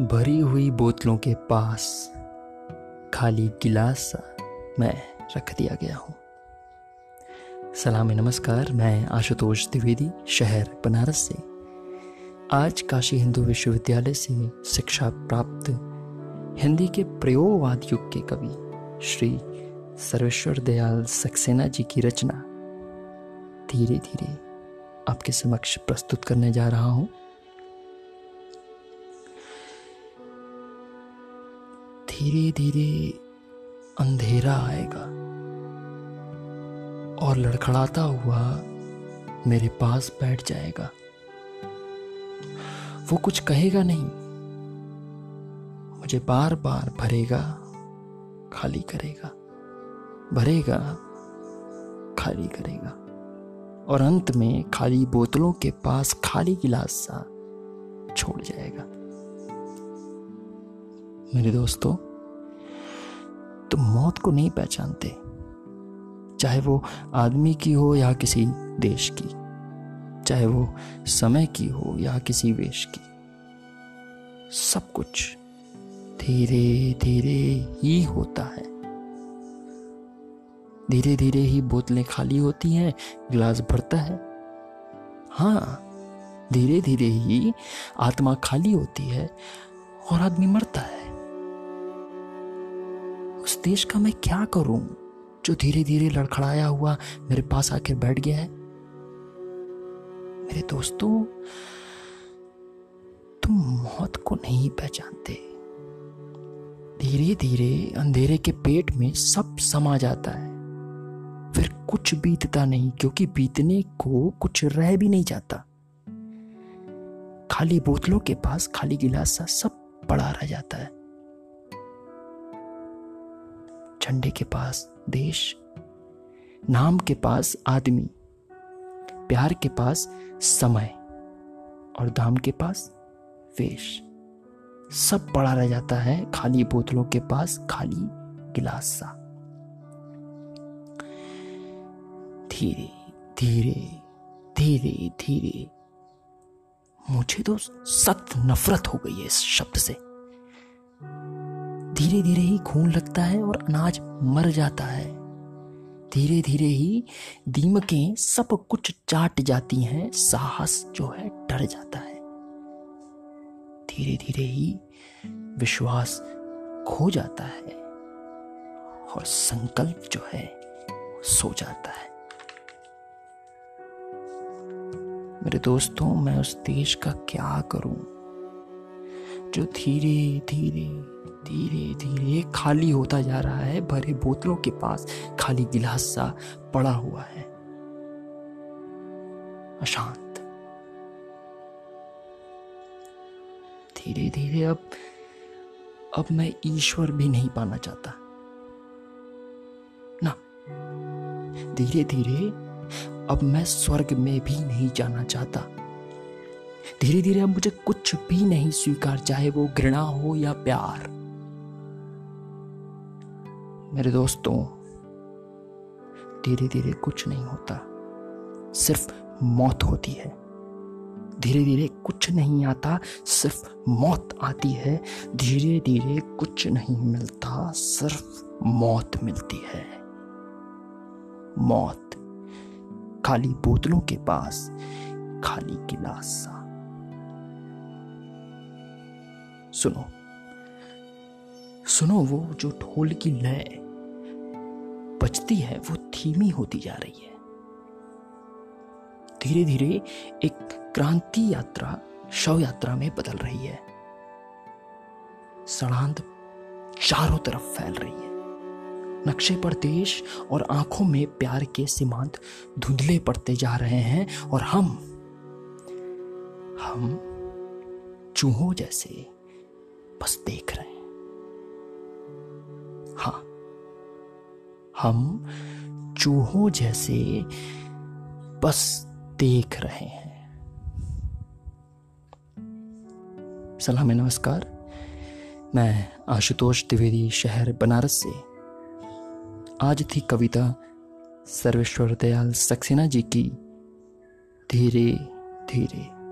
भरी हुई बोतलों के पास खाली गिलास मैं रख दिया गया हूँ। सलाम नमस्कार, मैं आशुतोष द्विवेदी, शहर बनारस से। आज काशी हिंदू विश्वविद्यालय से शिक्षा प्राप्त हिंदी के प्रयोगवाद युग के कवि श्री सर्वेश्वर दयाल सक्सेना जी की रचना धीरे धीरे आपके समक्ष प्रस्तुत करने जा रहा हूँ। धीरे धीरे अंधेरा आएगा और लड़खड़ाता हुआ मेरे पास बैठ जाएगा। वो कुछ कहेगा नहीं। मुझे बार बार भरेगा, खाली करेगा, भरेगा, खाली करेगा। और अंत में खाली बोतलों के पास खाली गिलास सा छोड़ जाएगा। मेरे दोस्तों, तुम मौत को नहीं पहचानते। चाहे वो आदमी की हो या किसी देश की, चाहे वो समय की हो या किसी वेश की, सब कुछ धीरे धीरे ही होता है। धीरे धीरे ही बोतलें खाली होती हैं, गिलास भरता है। हाँ धीरे धीरे ही आत्मा खाली होती है और आदमी मरता है। देश का मैं क्या करूँ? जो धीरे धीरे लड़खड़ाया हुआ मेरे पास आकर बैठ गया है। मेरे दोस्तों, तुम मौत को नहीं पहचानते। धीरे धीरे अंधेरे के पेट में सब समा जाता है। फिर कुछ बीतता नहीं, क्योंकि बीतने को कुछ रह भी नहीं जाता। खाली बोतलों के पास खाली गिलास सा सब पड़ा रह जाता है। झंडे के पास देश, नाम के पास आदमी, प्यार के पास समय और दाम के पास वेश। सब पड़ा रह जाता है खाली बोतलों के पास खाली गिलास। सा धीरे धीरे धीरे धीरे। मुझे तो सख्त नफरत हो गई है इस शब्द से। धीरे धीरे ही खून लगता है और अनाज मर जाता है। धीरे धीरे ही दीमकें सब कुछ चाट जाती हैं, साहस जो है डर जाता है। धीरे धीरे ही विश्वास खो जाता है और संकल्प जो है सो जाता है। मेरे दोस्तों, मैं उस देश का क्या करूँ? जो धीरे धीरे धीरे धीरे खाली होता जा रहा है, भरे बोतलों के पास खाली गिलास सा पड़ा हुआ है। अशांत। धीरे धीरे अब अब मैं ईश्वर भी नहीं पाना चाहता। ना। धीरे धीरे अब मैं स्वर्ग में भी नहीं जाना चाहता। धीरे धीरे अब मुझे कुछ भी नहीं स्वीकार, चाहे वो घृणा हो या प्यार। मेरे दोस्तों, धीरे धीरे कुछ नहीं होता। सिर्फ़ मौत होती है। धीरे धीरे कुछ नहीं आता, सिर्फ़ मौत आती है। धीरे धीरे कुछ नहीं मिलता, सिर्फ़ मौत मिलती है। मौत खाली बोतलों के पास, खाली गिलास। सा सुनो सुनो वो जो ढोल की लय बचती है, वो धीमी होती जा रही है। धीरे धीरे एक क्रांति यात्रा, शव यात्रा में बदल रही है। सड़ांध चारों तरफ़ फैल रही है। नक्शे पर देश और आँखों में प्यार के सीमांत धुंधले पड़ते जा रहे हैं और हम हम चूहों जैसे बस देख रहे हैं। हाँ हम चूहों जैसे बस देख रहे हैं। सलाम नमस्कार। मैं आशुतोष द्विवेदी शहर बनारस से। आज थी कविता सर्वेश्वर दयाल सक्सेना जी की धीरे धीरे।